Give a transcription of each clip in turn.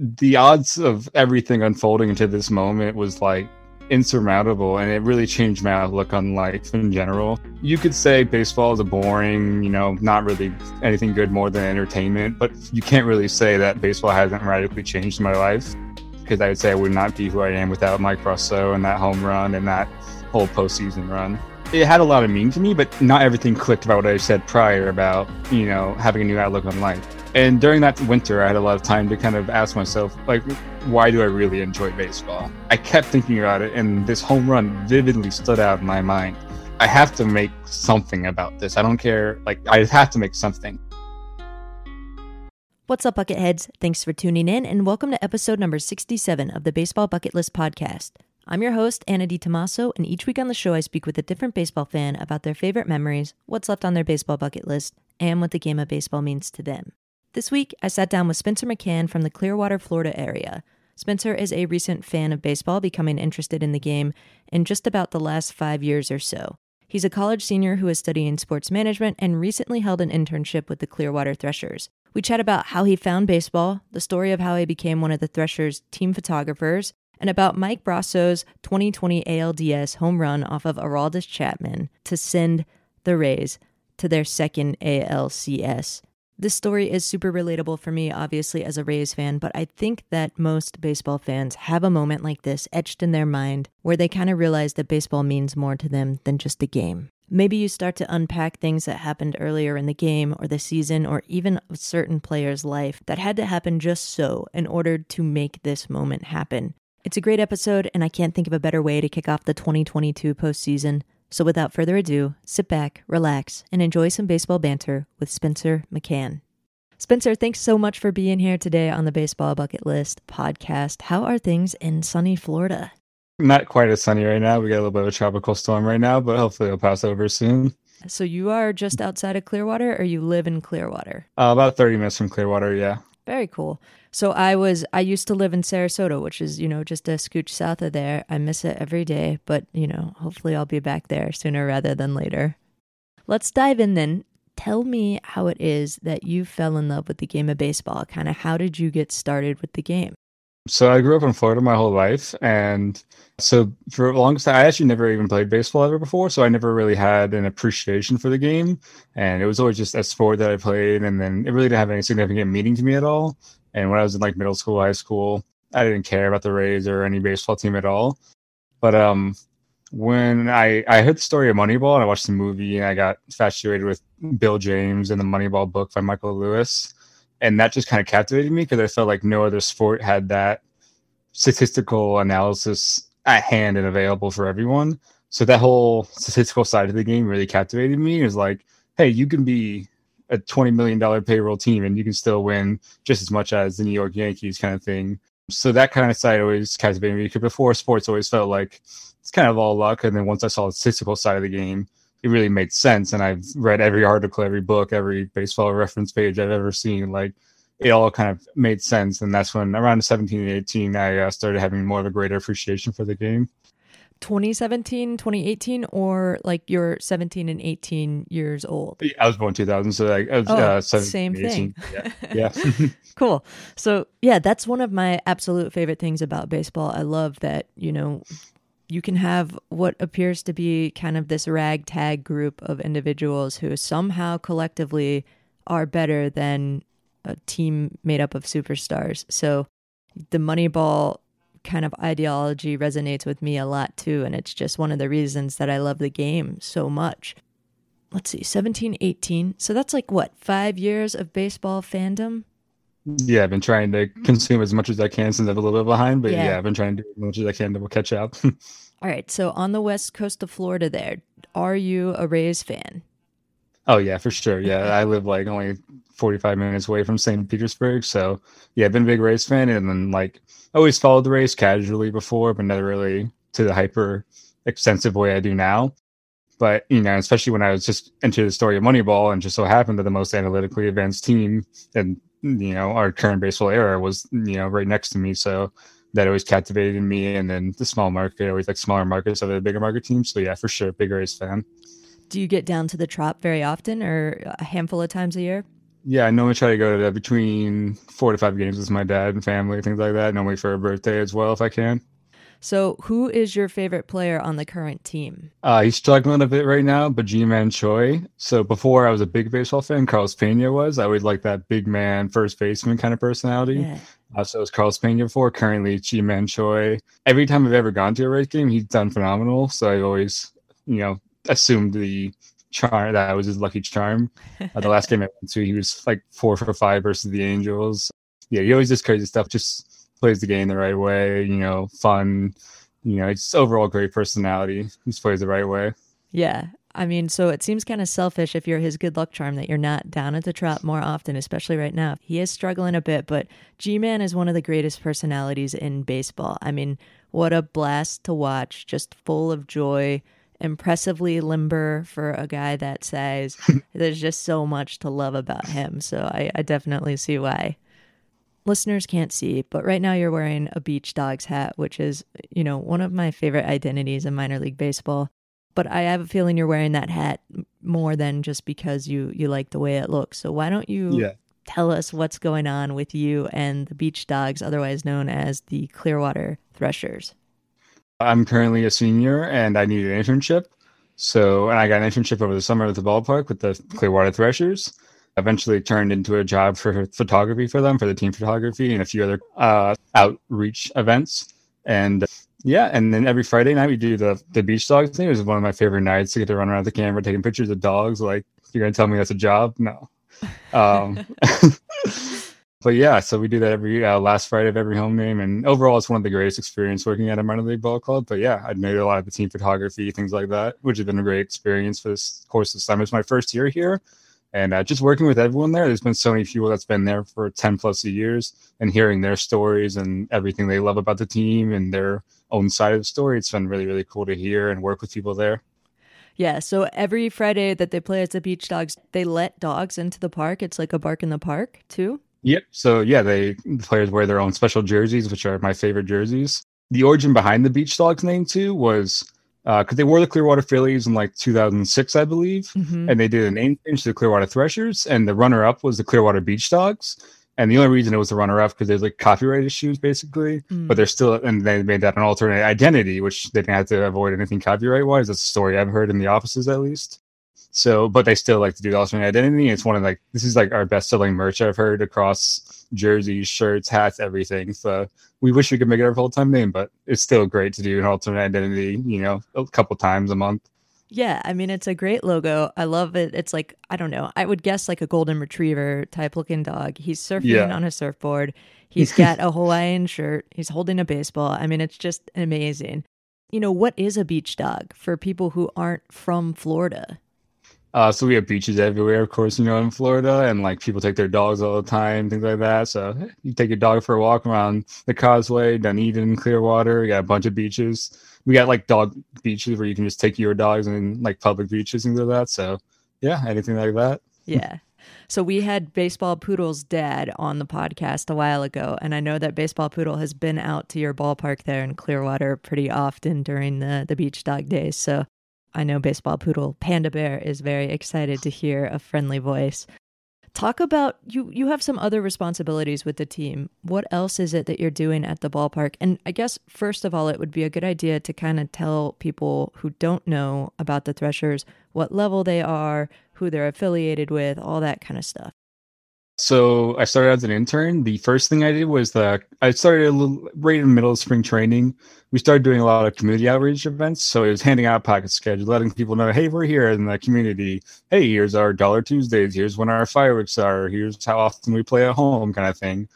the odds of everything unfolding into this moment was like insurmountable and it really changed my outlook on life in general. You could say baseball is a boring, you know, not really anything good more than entertainment, but you can't really say that baseball hasn't radically changed my life because I would say I would not be who I am without Mike Brosseau and that home run and that whole postseason run. It had a lot of meaning to me, but not everything clicked about what I said prior about, you know, having a new outlook on life. And during that winter, I had a lot of time to kind of ask myself, like, why do I really enjoy baseball? I kept thinking about it, and this home run vividly stood out in my mind. I have to make something about this. I don't care. Like, I have to make something. What's up, Bucketheads? Thanks for tuning in, and welcome to episode number 67 of the Baseball Bucket List podcast. I'm your host, Anna DiTomaso, and each week on the show, I speak with a different baseball fan about their favorite memories, what's left on their baseball bucket list, and what the game of baseball means to them. This week, I sat down with Spencer McCann from the Clearwater, Florida area. Spencer is a recent fan of baseball, becoming interested in the game in just about the last five years or so. He's a college senior who is studying sports management and recently held an internship with the Clearwater Threshers. We chat about how he found baseball, the story of how he became one of the Threshers' team photographers, and about Mike Brosseau's 2020 ALDS home run off of Aroldis Chapman to send the Rays to their second ALCS. This story is super relatable for me, obviously, as a Rays fan, but I think that most baseball fans have a moment like this etched in their mind where they kind of realize that baseball means more to them than just a game. Maybe you start to unpack things that happened earlier in the game or the season or even a certain player's life that had to happen just so in order to make this moment happen. It's a great episode, and I can't think of a better way to kick off the 2022 postseason. So without further ado, sit back, relax, and enjoy some baseball banter with Spencer McCann. Spencer, thanks so much for being here today on the Baseball Bucket List podcast. How are things in sunny Florida? Not quite as sunny right now. We got a little bit of a tropical storm right now, but hopefully it'll pass over soon. So you are just outside of Clearwater or you live in Clearwater? Uh, about 30 minutes from Clearwater, yeah. Very cool. So I was I used to live in Sarasota, which is, you know, just a scooch south of there. I miss it every day, but, you know, hopefully I'll be back there sooner rather than later. Let's dive in then. Tell me how it is that you fell in love with the game of baseball. Kind of how did you get started with the game? So I grew up in Florida my whole life, and so for a long time, I actually never even played baseball ever before. So I never really had an appreciation for the game, and it was always just a sport that I played, and then it really didn't have any significant meaning to me at all. And when I was in like middle school, high school, I didn't care about the Rays or any baseball team at all. But um, when I I heard the story of Moneyball and I watched the movie and I got infatuated with Bill James and the Moneyball book by Michael Lewis, and that just kind of captivated me because I felt like no other sport had that statistical analysis at hand and available for everyone. So that whole statistical side of the game really captivated me. It was like, hey, you can be a $20 million payroll team and you can still win just as much as the New York Yankees kind of thing. So that kind of side always captivated me because before sports always felt like it's kind of all luck. And then once I saw the statistical side of the game, it really made sense. And I've read every article, every book, every baseball reference page I've ever seen. Like it all kind of made sense. And that's when around 17 and 18, I uh, started having more of a greater appreciation for the game. 2017, 2018, or like you're 17 and 18 years old? I was born 2000, so like was, oh, uh, same thing. Yeah. yeah. cool. So yeah, that's one of my absolute favorite things about baseball. I love that you know you can have what appears to be kind of this ragtag group of individuals who somehow collectively are better than a team made up of superstars. So the Moneyball kind of ideology resonates with me a lot too. And it's just one of the reasons that I love the game so much. Let's see, 17, 18. So that's like what, five years of baseball fandom? Yeah, I've been trying to consume as much as I can since I'm a little bit behind, but yeah, yeah I've been trying to do as much as I can to catch up. All right. So on the west coast of Florida, there, are you a Rays fan? Oh yeah, for sure. Yeah, I live like only 45 minutes away from St. Petersburg, so yeah, I've been a big Rays fan, and then like always followed the Rays casually before, but never really to the hyper extensive way I do now. But you know, especially when I was just into the story of Moneyball, and just so happened that the most analytically advanced team and you know our current baseball era was you know right next to me, so that always captivated me. And then the small market, always like smaller markets over the bigger market teams. So yeah, for sure, big Rays fan. Do you get down to the trop very often, or a handful of times a year? Yeah, I normally try to go to between four to five games with my dad and family, things like that. Normally for a birthday as well, if I can. So, who is your favorite player on the current team? Uh, he's struggling a bit right now, but Ji-Man Choi. So before I was a big baseball fan, Carlos Pena was. I would like that big man, first baseman kind of personality. Yeah. Uh, so it was Carlos Pena before. Currently, Ji-Man Choi. Every time I've ever gone to a Rays game, he's done phenomenal. So I always, you know, assumed the charm that was his lucky charm. Uh, the last game I went to, he was like four for five versus the Angels. Yeah, he always does crazy stuff. Just plays the game the right way, you know, fun, you know, it's overall great personality. He plays the right way. Yeah. I mean, so it seems kind of selfish if you're his good luck charm that you're not down at the trop more often, especially right now. He is struggling a bit, but Ji-Man is one of the greatest personalities in baseball. I mean, what a blast to watch, just full of joy, impressively limber for a guy that size. There's just so much to love about him. So I, I definitely see why listeners can't see, but right now you're wearing a Beach Dogs hat, which is, you know, one of my favorite identities in minor league baseball. But I have a feeling you're wearing that hat more than just because you you like the way it looks. So why don't you yeah. tell us what's going on with you and the Beach Dogs, otherwise known as the Clearwater Threshers? I'm currently a senior and I need an internship. So, and I got an internship over the summer at the ballpark with the Clearwater Threshers eventually turned into a job for photography for them, for the team photography, and a few other uh, outreach events. And yeah, and then every Friday night we do the the beach dogs thing. It was one of my favorite nights to get to run around the camera taking pictures of dogs. Like you're gonna tell me that's a job? No. Um, but yeah, so we do that every uh, last Friday of every home game, and overall, it's one of the greatest experience working at a minor league ball club. But yeah, I'd made a lot of the team photography, things like that, which has been a great experience for this course this time. It's my first year here, and uh, just working with everyone there there's been so many people that's been there for 10 plus years and hearing their stories and everything they love about the team and their own side of the story it's been really really cool to hear and work with people there. Yeah so every friday that they play at the beach dogs they let dogs into the park. It's like a bark in the park too? Yep so yeah they the players wear their own special jerseys which are my favorite jerseys. The origin behind the beach dogs name too was because uh, they were the Clearwater Phillies in like 2006, I believe, mm-hmm. and they did a name change to the Clearwater Threshers, and the runner up was the Clearwater Beach Dogs. And the only reason it was the runner up because there's like copyright issues basically, mm. but they're still and they made that an alternate identity, which they didn't have to avoid anything copyright wise. That's a story I've heard in the offices at least. So, but they still like to do the alternate identity. It's one of like this is like our best selling merch I've heard across jerseys, shirts, hats, everything. So we wish we could make it our full time name, but it's still great to do an alternate identity, you know, a couple times a month. Yeah, I mean it's a great logo. I love it. It's like I don't know. I would guess like a golden retriever type looking dog. He's surfing yeah. on a surfboard. He's got a Hawaiian shirt. He's holding a baseball. I mean it's just amazing. You know, what is a beach dog for people who aren't from Florida? Uh, so we have beaches everywhere, of course, you know, in Florida, and like people take their dogs all the time, things like that. So you take your dog for a walk around the Causeway, Dunedin, Clearwater. We got a bunch of beaches. We got like dog beaches where you can just take your dogs and like public beaches, things like that. So yeah, anything like that. Yeah. So we had Baseball Poodle's dad on the podcast a while ago, and I know that Baseball Poodle has been out to your ballpark there in Clearwater pretty often during the the beach dog days. So I know baseball poodle Panda Bear is very excited to hear a friendly voice. Talk about you you have some other responsibilities with the team. What else is it that you're doing at the ballpark? And I guess first of all it would be a good idea to kind of tell people who don't know about the Threshers what level they are, who they're affiliated with, all that kind of stuff. So I started as an intern. The first thing I did was that I started a little, right in the middle of spring training. We started doing a lot of community outreach events. So it was handing out pocket schedules, letting people know, hey, we're here in the community. Hey, here's our Dollar Tuesdays. Here's when our fireworks are. Here's how often we play at home, kind of thing.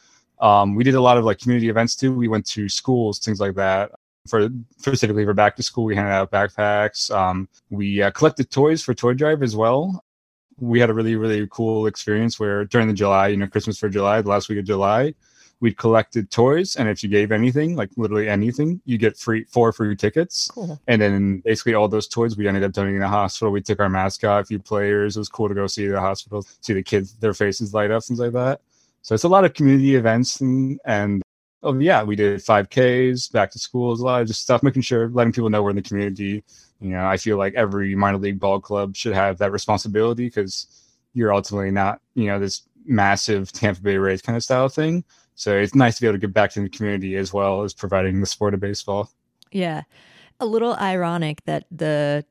Um, we did a lot of like community events too. We went to schools, things like that. For specifically for back to school, we handed out backpacks. Um, we uh, collected toys for toy drive as well we had a really really cool experience where during the July, you know, Christmas for July, the last week of July, we collected toys, and if you gave anything, like literally anything, you get free four free tickets. Cool. And then basically all those toys we ended up donating to the hospital. We took our mascot, a few players. It was cool to go see the hospital, see the kids, their faces light up, things like that. So it's a lot of community events and, and oh yeah, we did 5Ks, back to schools, a lot of just stuff, making sure letting people know we're in the community, you know, I feel like every minor league ball club should have that responsibility because you're ultimately not, you know, this massive Tampa Bay Rays kind of style thing. So it's nice to be able to give back to the community as well as providing the sport of baseball. Yeah. A little ironic that the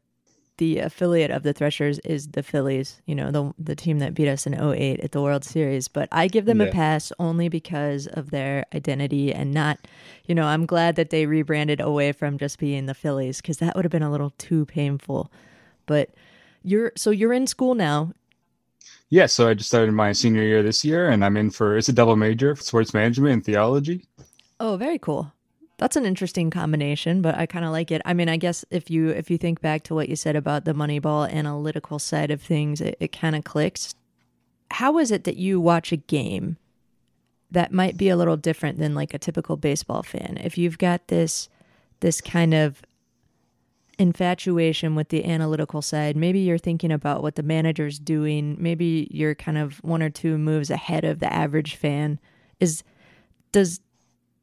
the affiliate of the Threshers is the Phillies, you know, the the team that beat us in 08 at the World Series, but I give them yeah. a pass only because of their identity and not, you know, I'm glad that they rebranded away from just being the Phillies cuz that would have been a little too painful. But you're so you're in school now. Yeah, so I just started my senior year this year, and I'm in for it's a double major, sports management and theology. Oh, very cool. That's an interesting combination, but I kind of like it. I mean, I guess if you if you think back to what you said about the Moneyball analytical side of things, it, it kind of clicks. How is it that you watch a game that might be a little different than like a typical baseball fan? If you've got this this kind of infatuation with the analytical side. Maybe you're thinking about what the manager's doing. Maybe you're kind of one or two moves ahead of the average fan. Is does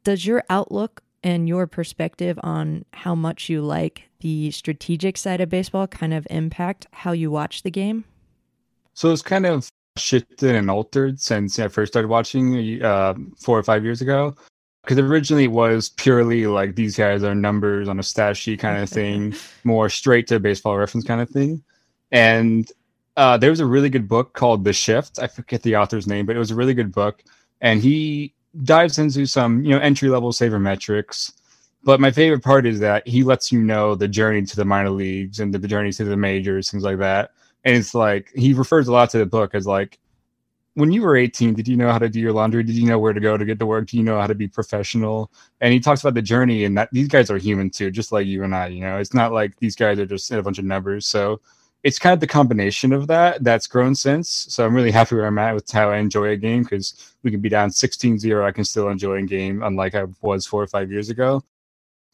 does your outlook and your perspective on how much you like the strategic side of baseball kind of impact how you watch the game? So it's kind of shifted and altered since I first started watching uh, four or five years ago because originally it was purely like these guys are numbers on a stat sheet kind of thing, more straight to baseball reference kind of thing. And uh, there was a really good book called The Shift. I forget the author's name, but it was a really good book. And he dives into some, you know, entry level sabermetrics. But my favorite part is that he lets you know the journey to the minor leagues and the journey to the majors, things like that. And it's like he refers a lot to the book as like when you were 18 did you know how to do your laundry did you know where to go to get to work do you know how to be professional and he talks about the journey and that these guys are human too just like you and i you know it's not like these guys are just a bunch of numbers so it's kind of the combination of that that's grown since so i'm really happy where i'm at with how i enjoy a game because we can be down 16-0 i can still enjoy a game unlike i was four or five years ago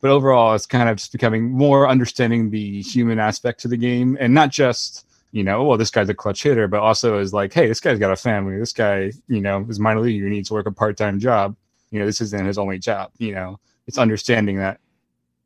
but overall it's kind of just becoming more understanding the human aspect to the game and not just you know, well, this guy's a clutch hitter, but also is like, hey, this guy's got a family. This guy, you know, is minor league. He needs to work a part time job. You know, this isn't his only job. You know, it's understanding that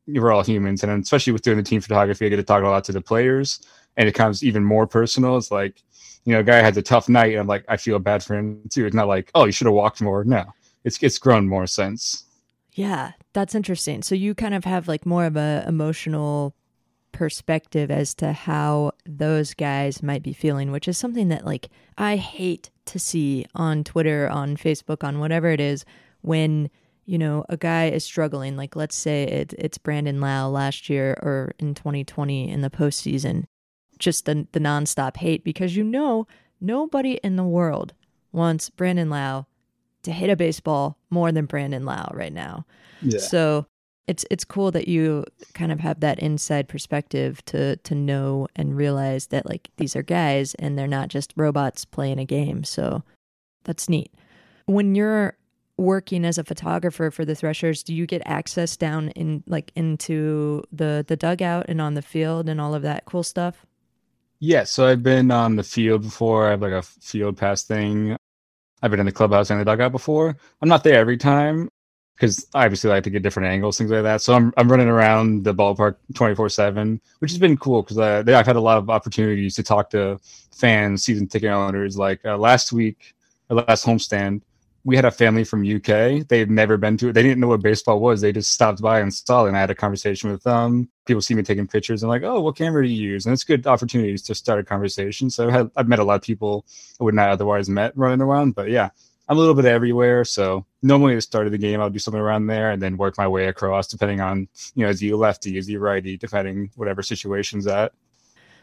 we're all humans, and especially with doing the team photography, I get to talk a lot to the players, and it becomes even more personal. It's like, you know, a guy has a tough night, and I'm like, I feel bad for him too. It's not like, oh, you should have walked more. No, it's it's grown more since. Yeah, that's interesting. So you kind of have like more of a emotional perspective as to how those guys might be feeling, which is something that like I hate to see on Twitter, on Facebook, on whatever it is when you know a guy is struggling. Like let's say it, it's Brandon Lowe last year or in 2020 in the postseason, just the the nonstop hate because you know nobody in the world wants Brandon Lowe to hit a baseball more than Brandon Lowe right now. Yeah. So it's it's cool that you kind of have that inside perspective to to know and realize that like these are guys and they're not just robots playing a game. So that's neat. When you're working as a photographer for the Threshers, do you get access down in like into the the dugout and on the field and all of that cool stuff? Yeah, so I've been on the field before. I have like a field pass thing. I've been in the clubhouse and the dugout before. I'm not there every time because I obviously like to get different angles, things like that. So I'm I'm running around the ballpark 24 seven, which has been cool because I've had a lot of opportunities to talk to fans, season ticket owners. Like uh, last week, or last homestand, we had a family from UK. They had never been to it. They didn't know what baseball was. They just stopped by and saw it. And I had a conversation with them. People see me taking pictures and like, oh, what camera do you use? And it's good opportunities to start a conversation. So I've, had, I've met a lot of people I would not otherwise met running around. But yeah, I'm a little bit everywhere. So normally at the start of the game, I'll do something around there and then work my way across, depending on, you know, is he lefty, is he righty, depending whatever situation's at.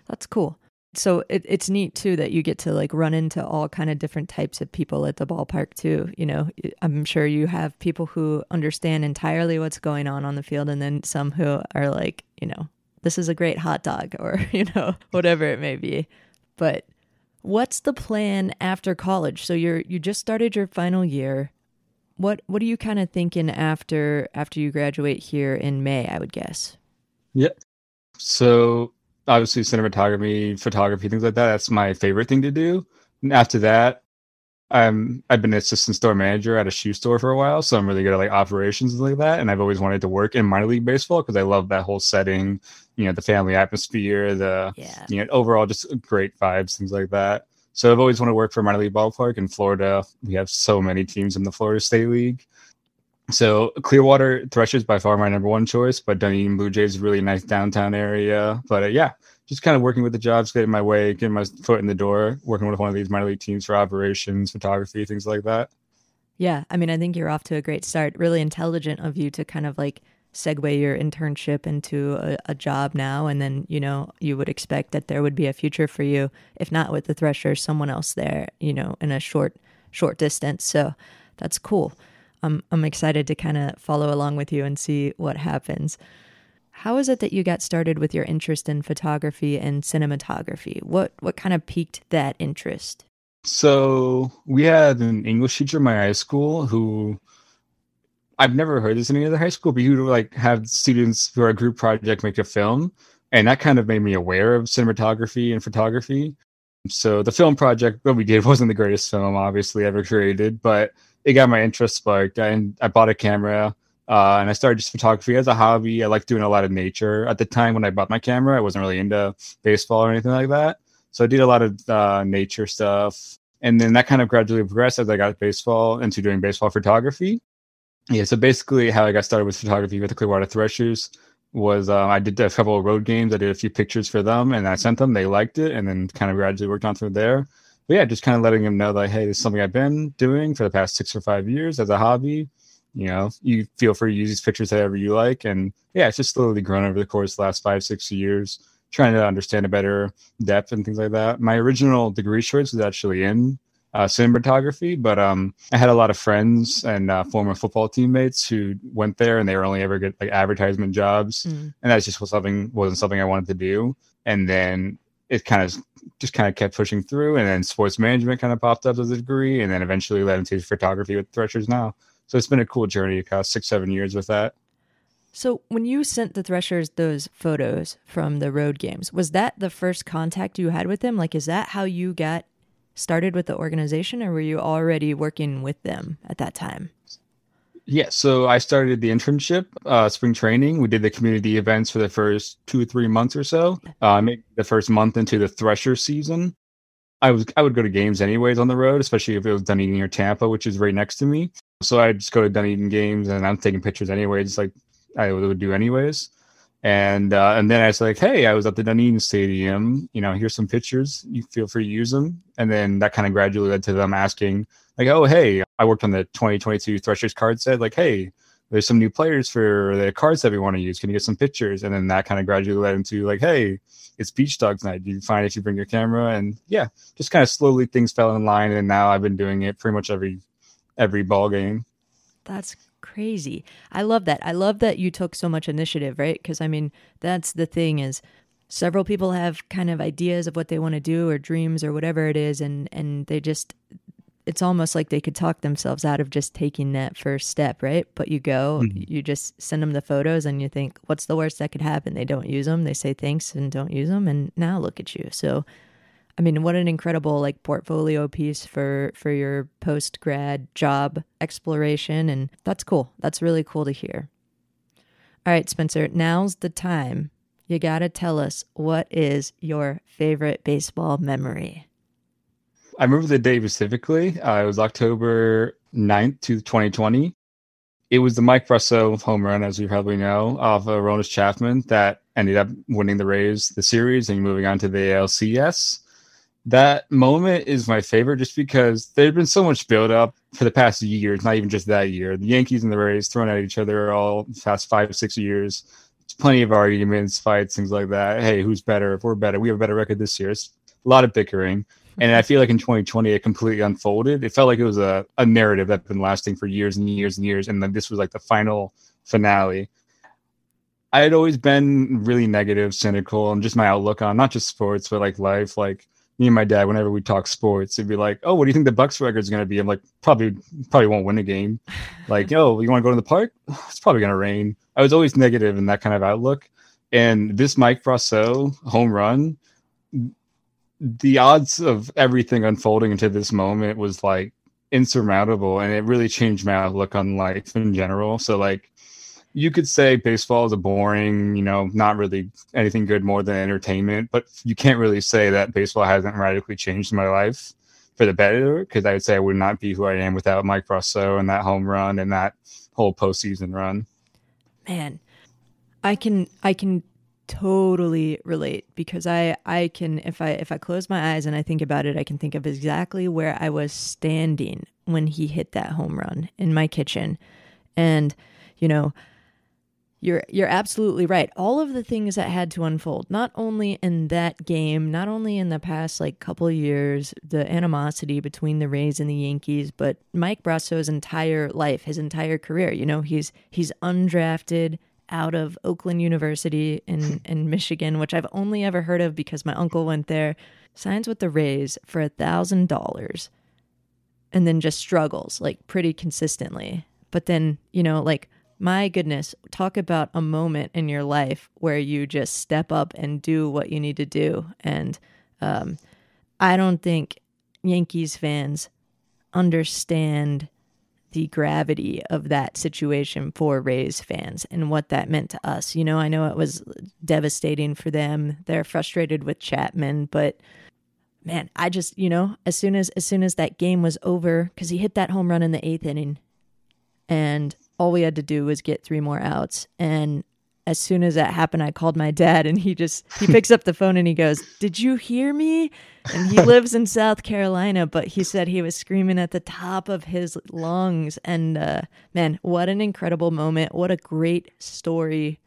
That's cool. So it, it's neat too that you get to like run into all kind of different types of people at the ballpark too. You know, I'm sure you have people who understand entirely what's going on on the field, and then some who are like, you know, this is a great hot dog, or you know, whatever it may be. But What's the plan after college? So you're you just started your final year. What what are you kind of thinking after after you graduate here in May, I would guess? Yeah. So obviously cinematography, photography, things like that, that's my favorite thing to do. And after that, I'm I've been an assistant store manager at a shoe store for a while, so I'm really good at like operations and like that. And I've always wanted to work in minor league baseball because I love that whole setting, you know, the family atmosphere, the yeah. you know overall just great vibes, things like that. So I've always wanted to work for a minor league ballpark in Florida. We have so many teams in the Florida State League. So Clearwater Threshers by far my number one choice, but Dunedin Blue Jays is a really nice downtown area. But uh, yeah, just kind of working with the jobs, getting my way, getting my foot in the door, working with one of these minor league teams for operations, photography, things like that. Yeah, I mean, I think you're off to a great start. Really intelligent of you to kind of like segue your internship into a, a, job now and then you know you would expect that there would be a future for you if not with the thresher someone else there you know in a short short distance so that's cool i'm i'm excited to kind of follow along with you and see what happens. How is it that you got started with your interest in photography and cinematography? What what kind of piqued that interest? So we had an english teacher in my high school who I've never heard this in any other high school, but you like have students for a group project make a film, and that kind of made me aware of cinematography and photography. So the film project that we did wasn't the greatest film, obviously, ever created, but it got my interest sparked. And I bought a camera, uh, and I started just photography as a hobby. I like doing a lot of nature. At the time when I bought my camera, I wasn't really into baseball or anything like that, so I did a lot of uh, nature stuff. And then that kind of gradually progressed as I got baseball into doing baseball photography yeah, so basically, how I got started with photography with the Clearwater Threshers was um, I did a couple of road games. I did a few pictures for them, and I sent them. They liked it, and then kind of gradually worked on from there. But yeah, just kind of letting them know that hey, this is something I've been doing for the past six or five years as a hobby. You know, you feel free to use these pictures however you like, and yeah, it's just slowly grown over the course of the last five, six years, trying to understand a better depth and things like that. My original degree choice was actually in uh, cinematography, but um, I had a lot of friends and uh, former football teammates who went there, and they were only ever get like advertisement jobs, mm. and that just was something wasn't something I wanted to do. And then it kind of just kind of kept pushing through, and then sports management kind of popped up as a degree, and then eventually led into photography with Threshers now. So it's been a cool journey, across six seven years with that. So, when you sent the Threshers those photos from the road games, was that the first contact you had with them? Like, is that how you got started with the organization, or were you already working with them at that time? Yeah, so I started the internship, uh, spring training. We did the community events for the first two or three months or so. Uh, maybe the first month into the Thresher season. I was I would go to games anyways on the road, especially if it was Dunedin or Tampa, which is right next to me. So I'd just go to Dunedin games, and I'm taking pictures anyways, just like I would do anyways. And uh, and then I was like, hey, I was at the Dunedin Stadium. You know, here's some pictures. You feel free to use them. And then that kind of gradually led to them asking, like, oh, hey, I worked on the 2022 Threshers card set. Like, hey, there's some new players for the cards that we want to use. Can you get some pictures? And then that kind of gradually led into like, hey, it's Beach Dogs night. Do you find if you bring your camera? And yeah, just kind of slowly things fell in line. And now I've been doing it pretty much every every ball game. That's crazy. I love that. I love that you took so much initiative, right? Because I mean, that's the thing is several people have kind of ideas of what they want to do or dreams or whatever it is and and they just it's almost like they could talk themselves out of just taking that first step, right? But you go, mm-hmm. you just send them the photos and you think, what's the worst that could happen? They don't use them. They say thanks and don't use them. And now look at you. So I mean, what an incredible like portfolio piece for for your post grad job exploration, and that's cool. That's really cool to hear. All right, Spencer, now's the time. You got to tell us what is your favorite baseball memory. I remember the day specifically. Uh, it was October 9th to 2020. It was the Mike Brosseau home run, as you probably know, off of Aroldis Chapman that ended up winning the Rays the series and moving on to the ALCS that moment is my favorite just because there's been so much build up for the past years, not even just that year. The Yankees and the Rays thrown at each other all past five, six years. It's plenty of arguments, fights, things like that. Hey, who's better? If we're better, we have a better record this year. It's a lot of bickering. And I feel like in 2020, it completely unfolded. It felt like it was a, a narrative that's been lasting for years and years and years. And then this was like the final finale. I had always been really negative, cynical, and just my outlook on not just sports, but like life. Like, me and my dad, whenever we talk sports, it'd be like, "Oh, what do you think the Bucs record is going to be?" I'm like, "Probably, probably won't win a game." like, "Oh, you want to go to the park? It's probably going to rain." I was always negative in that kind of outlook. And this Mike Brosseau home run, the odds of everything unfolding into this moment was like insurmountable, and it really changed my outlook on life in general. So, like, you could say baseball is a boring, you know, not really anything good more than entertainment, but you can't really say that baseball hasn't radically changed my life for the better because I would say I would not be who I am without Mike Brosseau and that home run and that whole postseason run. Man, I can I can totally relate because I I can if I if I close my eyes and I think about it, I can think of exactly where I was standing when he hit that home run in my kitchen. And you know, you're you're absolutely right. All of the things that had to unfold, not only in that game, not only in the past like couple years, the animosity between the Rays and the Yankees, but Mike Brosseau's entire life, his entire career. You know, he's he's undrafted out of Oakland University in in Michigan, which I've only ever heard of because my uncle went there. Signs with the Rays for a thousand dollars, and then just struggles like pretty consistently. But then you know like my goodness, talk about a moment in your life where you just step up and do what you need to do. And um, I don't think Yankees fans understand the gravity of that situation for Rays fans and what that meant to us. You know, I know it was devastating for them. They're frustrated with Chapman, but man, I just, you know, as soon as as soon as that game was over cuz he hit that home run in the 8th inning and all we had to do was get three more outs. And as soon as that happened, I called my dad and he just he picks up the phone and he goes, "Did you hear me?" And he lives in South Carolina, but he said he was screaming at the top of his lungs. And uh, man, what an incredible moment! What a great story.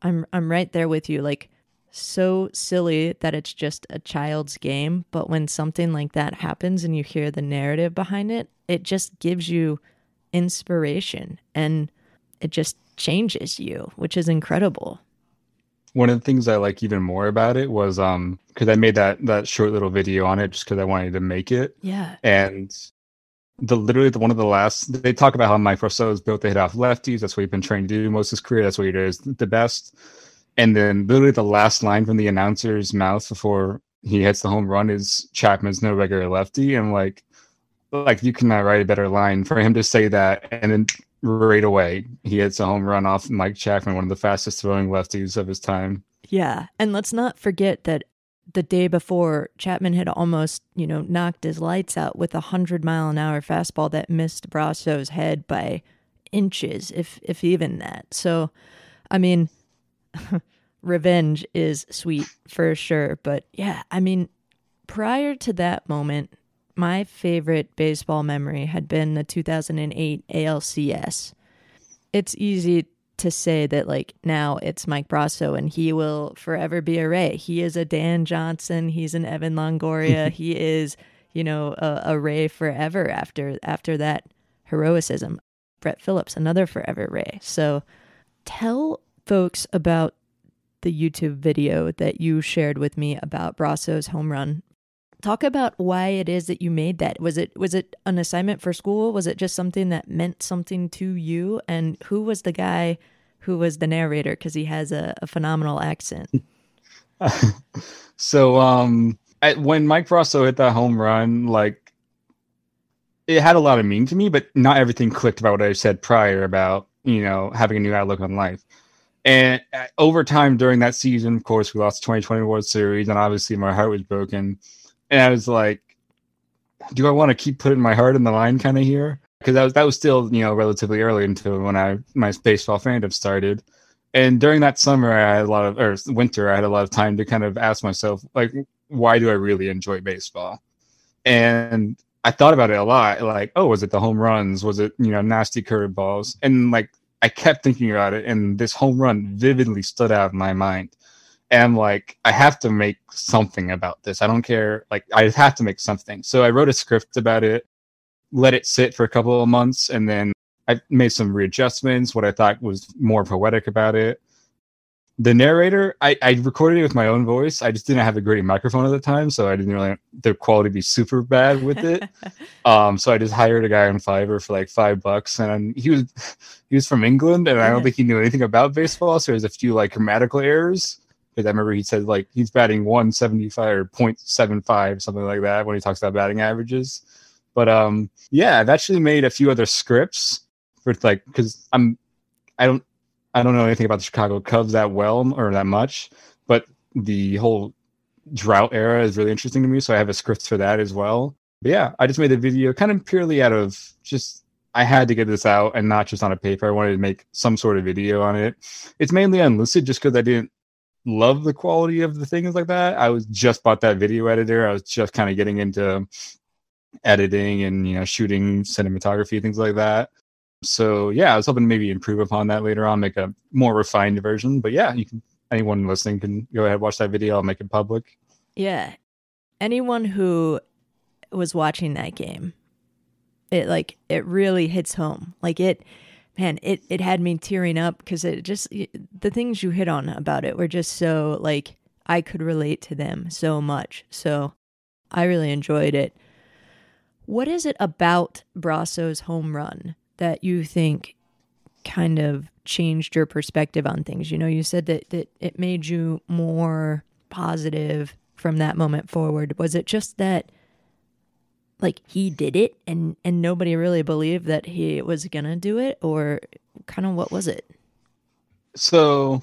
I'm I'm right there with you. Like so silly that it's just a child's game, but when something like that happens and you hear the narrative behind it, it just gives you inspiration and it just changes you, which is incredible. One of the things I like even more about it was um because I made that that short little video on it just because I wanted to make it. Yeah. And the literally the, one of the last they talk about how Mike Brosseau is built to hit off lefties. That's what he's been trained to do most of his career. That's what he does the best. And then literally the last line from the announcer's mouth before he hits the home run is Chapman's no regular lefty. And like like you cannot write a better line for him to say that and then right away he hits a home run off Mike Chapman, one of the fastest throwing lefties of his time. Yeah, and let's not forget that the day before Chapman had almost, you know, knocked his lights out with a hundred mile an hour fastball that missed Brosseau's head by inches, if if even that. So, I mean, revenge is sweet for sure, but yeah, I mean, prior to that moment, my favorite baseball memory had been the 2008 ALCS. It's easy to say that like now it's Mike Brosseau and he will forever be a Ray. He is a Dan Johnson. He's an Evan Longoria. he is, you know, a, a, Ray forever after after that heroicism. Brett Phillips, another forever Ray. So tell folks about the YouTube video that you shared with me about Brosseau's home run talk about why it is that you made that. Was it was it an assignment for school? Was it just something that meant something to you? And who was the guy who was the narrator? Because he has a, a, phenomenal accent. So um when mike Brosseau hit that home run like it had a lot of meaning to me but not everything clicked about what i said prior about you know having a new outlook on life. And uh, over time during that season of course we lost the 2020 world series and obviously my heart was broken and I was like, do I want to keep putting my heart in the line kind of here? Because that was that was still you know relatively early into when I my baseball fandom started, and during that summer I had a lot of or winter I had a lot of time to kind of ask myself like why do I really enjoy baseball, and I thought about it a lot like oh was it the home runs? Was it you know nasty curveballs? And like I kept thinking about it and this home run vividly stood out in my mind am like, I have to make something about this. I don't care. Like, I have to make something. So I wrote a script about it, let it sit for a couple of months, and then I made some readjustments, what I thought was more poetic about it. The narrator, I, I recorded it with my own voice. I just didn't have a great microphone at the time, so I didn't really the quality be super bad with it. um, so I just hired a guy on Fiverr for like five bucks, and he was he was from England, and I don't think he knew anything about baseball, so there's a few like grammatical errors because I remember he said like he's batting 175 or 0.75, something like that, when he talks about batting averages. But um, yeah, I've actually made a few other scripts for like because I'm I don't I don't know anything about the Chicago Cubs that well or that much, but the whole drought era is really interesting to me. So I have a script for that as well. But yeah, I just made the video kind of purely out of just I had to get this out and not just on a paper. I wanted to make some sort of video on it. It's mainly Lucid just because I didn't love the quality of the things like that. I was just bought that video editor. I was just kind of getting into editing and you know shooting cinematography things like that. So yeah, I was hoping to maybe improve upon that later on, make a more refined version. But yeah, you can anyone listening can go ahead watch that video. I'll make it public. Yeah, anyone who was watching that game, it like it really hits home. Like it, man, it it had me tearing up because it just the things you hit on about it were just so like I could relate to them so much. So I really enjoyed it. What is it about Brosseau's home run that you think kind of changed your perspective on things? You know, you said that, that it made you more positive from that moment forward. Was it just that like he did it and and nobody really believed that he was gonna do it or kind of what was it? So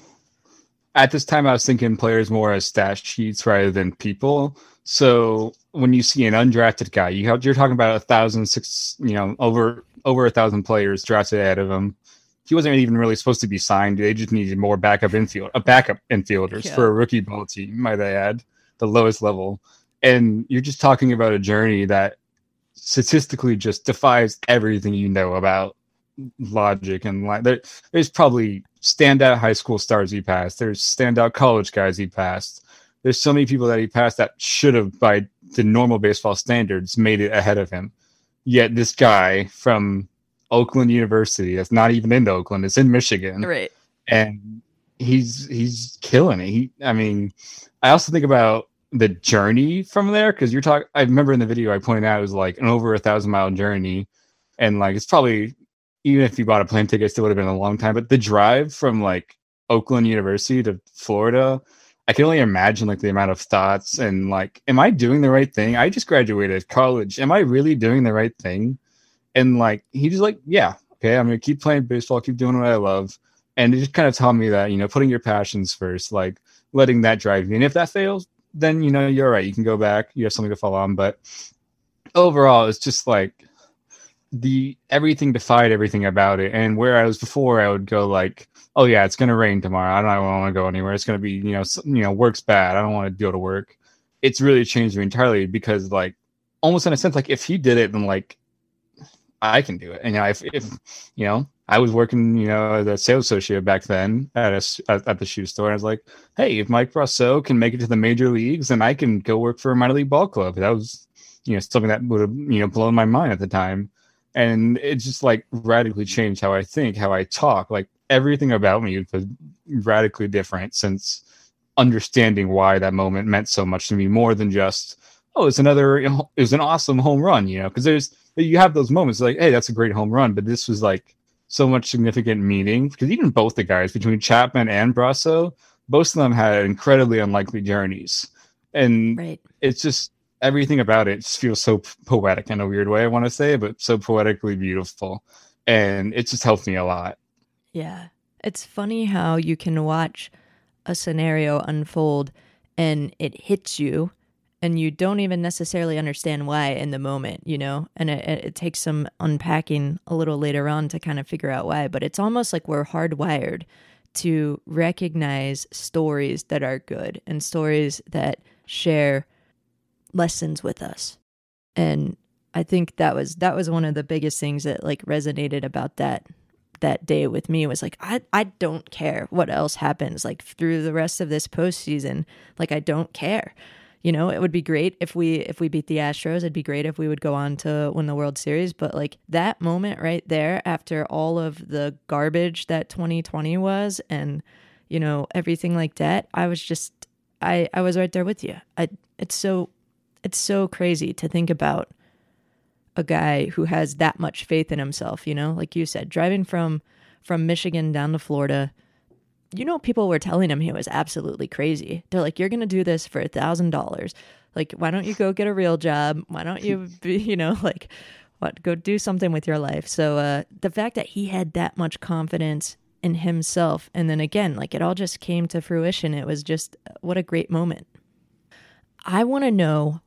at this time I was thinking players more as stat sheets rather than people. So when you see an undrafted guy, you have, you're talking about a thousand six, you know, over over a thousand players drafted ahead of him. He wasn't even really supposed to be signed. They just needed more backup infield, a backup infielders yeah. for a rookie ball team, might I add, the lowest level. And you're just talking about a journey that statistically just defies everything you know about logic and like there, there's probably standout high school stars he passed. There's standout college guys he passed there's so many people that he passed that should have, by the normal baseball standards, made it ahead of him. Yet this guy from Oakland University, that's not even in Oakland, it's in Michigan, right? And he's he's killing it. He, I mean, I also think about the journey from there because you're talking. I remember in the video I pointed out it was like an over a thousand mile journey, and like it's probably even if you bought a plane ticket, it still would have been a long time. But the drive from like Oakland University to Florida I can only imagine like the amount of thoughts and like, am I doing the right thing? I just graduated college. Am I really doing the right thing? And like, he just like, yeah, okay, I'm gonna keep playing baseball, keep doing what I love. And it just kind of taught me that, you know, putting your passions first, like letting that drive you. And if that fails, then you know you're right. You can go back. You have something to fall on. But overall, it's just like the everything defied everything about it. And where I was before, I would go like, oh yeah, it's gonna rain tomorrow. I don't want to go anywhere. It's gonna be you know you know work's bad. I don't want to go to work. It's really changed me entirely because like almost in a sense like if he did it then like I can do it. And you know, if, if you know I was working you know as a sales associate back then at a at, the shoe store. I was like, hey, if Mike Brosseau can make it to the major leagues, then I can go work for a minor league ball club. That was you know something that would have you know blown my mind at the time and it just like radically changed how I think, how I talk. Like everything about me was radically different since understanding why that moment meant so much to me more than just oh it's another it was an awesome home run you know because there's you have those moments like hey that's a great home run but this was like so much significant meaning because even both the guys between chapman and Brosseau both of them had incredibly unlikely journeys and right. it's just everything about it feels so poetic in a weird way i want to say but so poetically beautiful and it just helped me a lot yeah. It's funny how you can watch a scenario unfold and it hits you and you don't even necessarily understand why in the moment, you know? And it, it, takes some unpacking a little later on to kind of figure out why. But it's almost like we're hardwired to recognize stories that are good and stories that share lessons with us. And I think that was that was one of the biggest things that like resonated about that that day with me was like, I, I don't care what else happens like through the rest of this postseason. Like I don't care. You know, it would be great if we if we beat the Astros. It'd be great if we would go on to win the World Series. But like that moment right there, after all of the garbage that 2020 was, and you know everything like that, I was just I I was right there with you. I it's so it's so crazy to think about a guy who has that much faith in himself, you know? Like you said, driving from from Michigan down to Florida, you know people were telling him he was absolutely crazy. They're like, You're gonna do this for a thousand dollars. Like, why don't you go get a real job? Why don't you be, you know, like what go do something with your life. So uh the fact that he had that much confidence in himself. And then again, like it all just came to fruition. It was just what a great moment. I want to know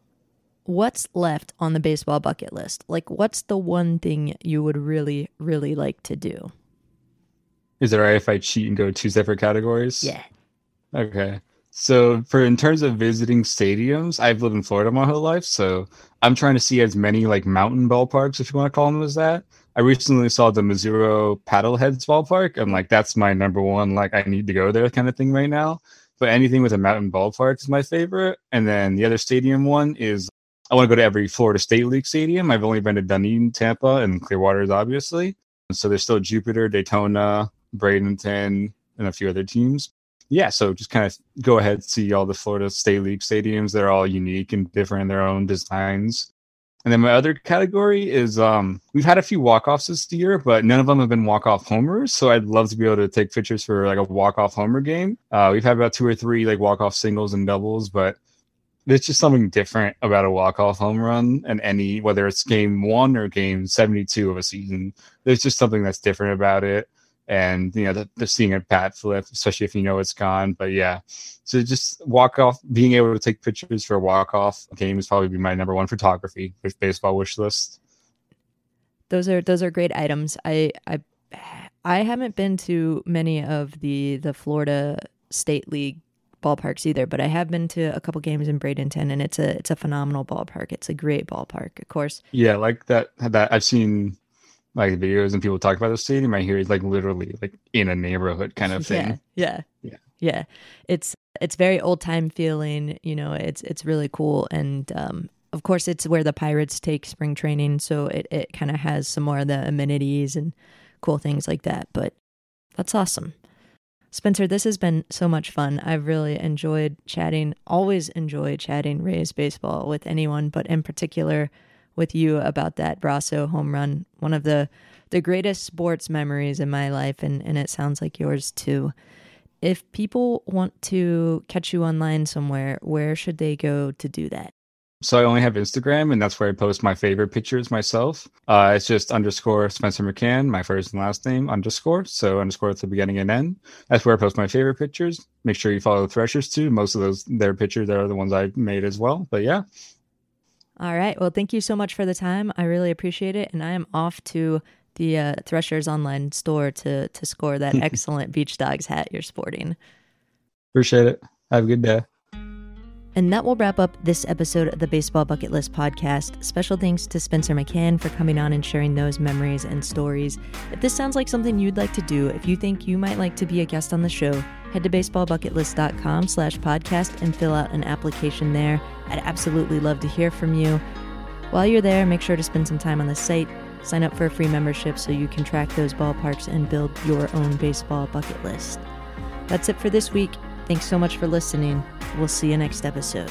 what's left on the baseball bucket list. Like, what's the one thing you would really, really like to do? Is it alright if I cheat and go two separate categories? Yeah. Okay. So for in terms of visiting stadiums, I've lived in Florida my whole life, so I'm trying to see as many like mountain ballparks, if you want to call them as that. I recently saw the Missoula Paddleheads ballpark. I'm like, that's my number one. Like, I need to go there kind of thing right now. But anything with a mountain ballpark is my favorite. And then the other stadium one is I want to go to every Florida State League stadium. I've only been to Dunedin, Tampa, and Clearwater's obviously. So there's still Jupiter, Daytona, Bradenton, and a few other teams yeah, so just kind of go ahead see all the Florida State League stadiums. They're all unique and different in their own designs. And then my other category is um, we've had a few walk-offs this year, but none of them have been walk-off homers. So I'd love to be able to take pictures for like a walk-off homer game. Uh, we've had about two or three like walk-off singles and doubles, but there's just something different about a walk-off home run and any whether it's game one or game 72 of a season. There's just something that's different about it and you know the, the seeing a bat flip, especially if you know it's gone. But yeah, so just walk off, being able to take pictures for a walk off game is probably be my number one photography with baseball wish list. Those are those are great items. I I I haven't been to many of the the Florida State League ballparks either, but I have been to a couple games in Bradenton, and it's a it's a phenomenal ballpark. It's a great ballpark, of course. Yeah, like that. That I've seen like videos and people talk about the stadium, I hear it's like literally like in a neighborhood kind of thing. Yeah, yeah, yeah. yeah. It's it's very old time feeling. You know, it's it's really cool, and um, of course, it's where the Pirates take spring training, so it it kind of has some more of the amenities and cool things like that. But that's awesome. Spencer, this has been so much fun. I've really enjoyed chatting, always enjoy chatting Rays baseball with anyone, but in particular with you about that Brosseau home run. One of the the greatest sports memories in my life, and, and it sounds like yours too. If people want to catch you online somewhere, where should they go to do that? So I only have Instagram, and that's where I post my favorite pictures myself. Uh, it's just underscore Spencer McCann, my first and last name underscore. So underscore at the beginning and end. That's where I post my favorite pictures. Make sure you follow the Threshers too. Most of those their pictures are the ones I made as well. But yeah, all right. Well, thank you so much for the time. I really appreciate it. And I am off to the uh, Threshers online store to to score that excellent Beach Dogs hat you're sporting. Appreciate it. Have a good day. And that will wrap up this episode of the Baseball Bucket List podcast. Special thanks to Spencer McCann for coming on and sharing those memories and stories. If this sounds like something you'd like to do, if you think you might like to be a guest on the show, head to baseballbucketlist.com slash podcast and fill out an application there. I'd absolutely love to hear from you. While you're there, make sure to spend some time on the site. Sign up for a free membership so you can track those ballparks and build your own baseball bucket list. That's it for this week. Thanks so much for listening. We'll see you next episode.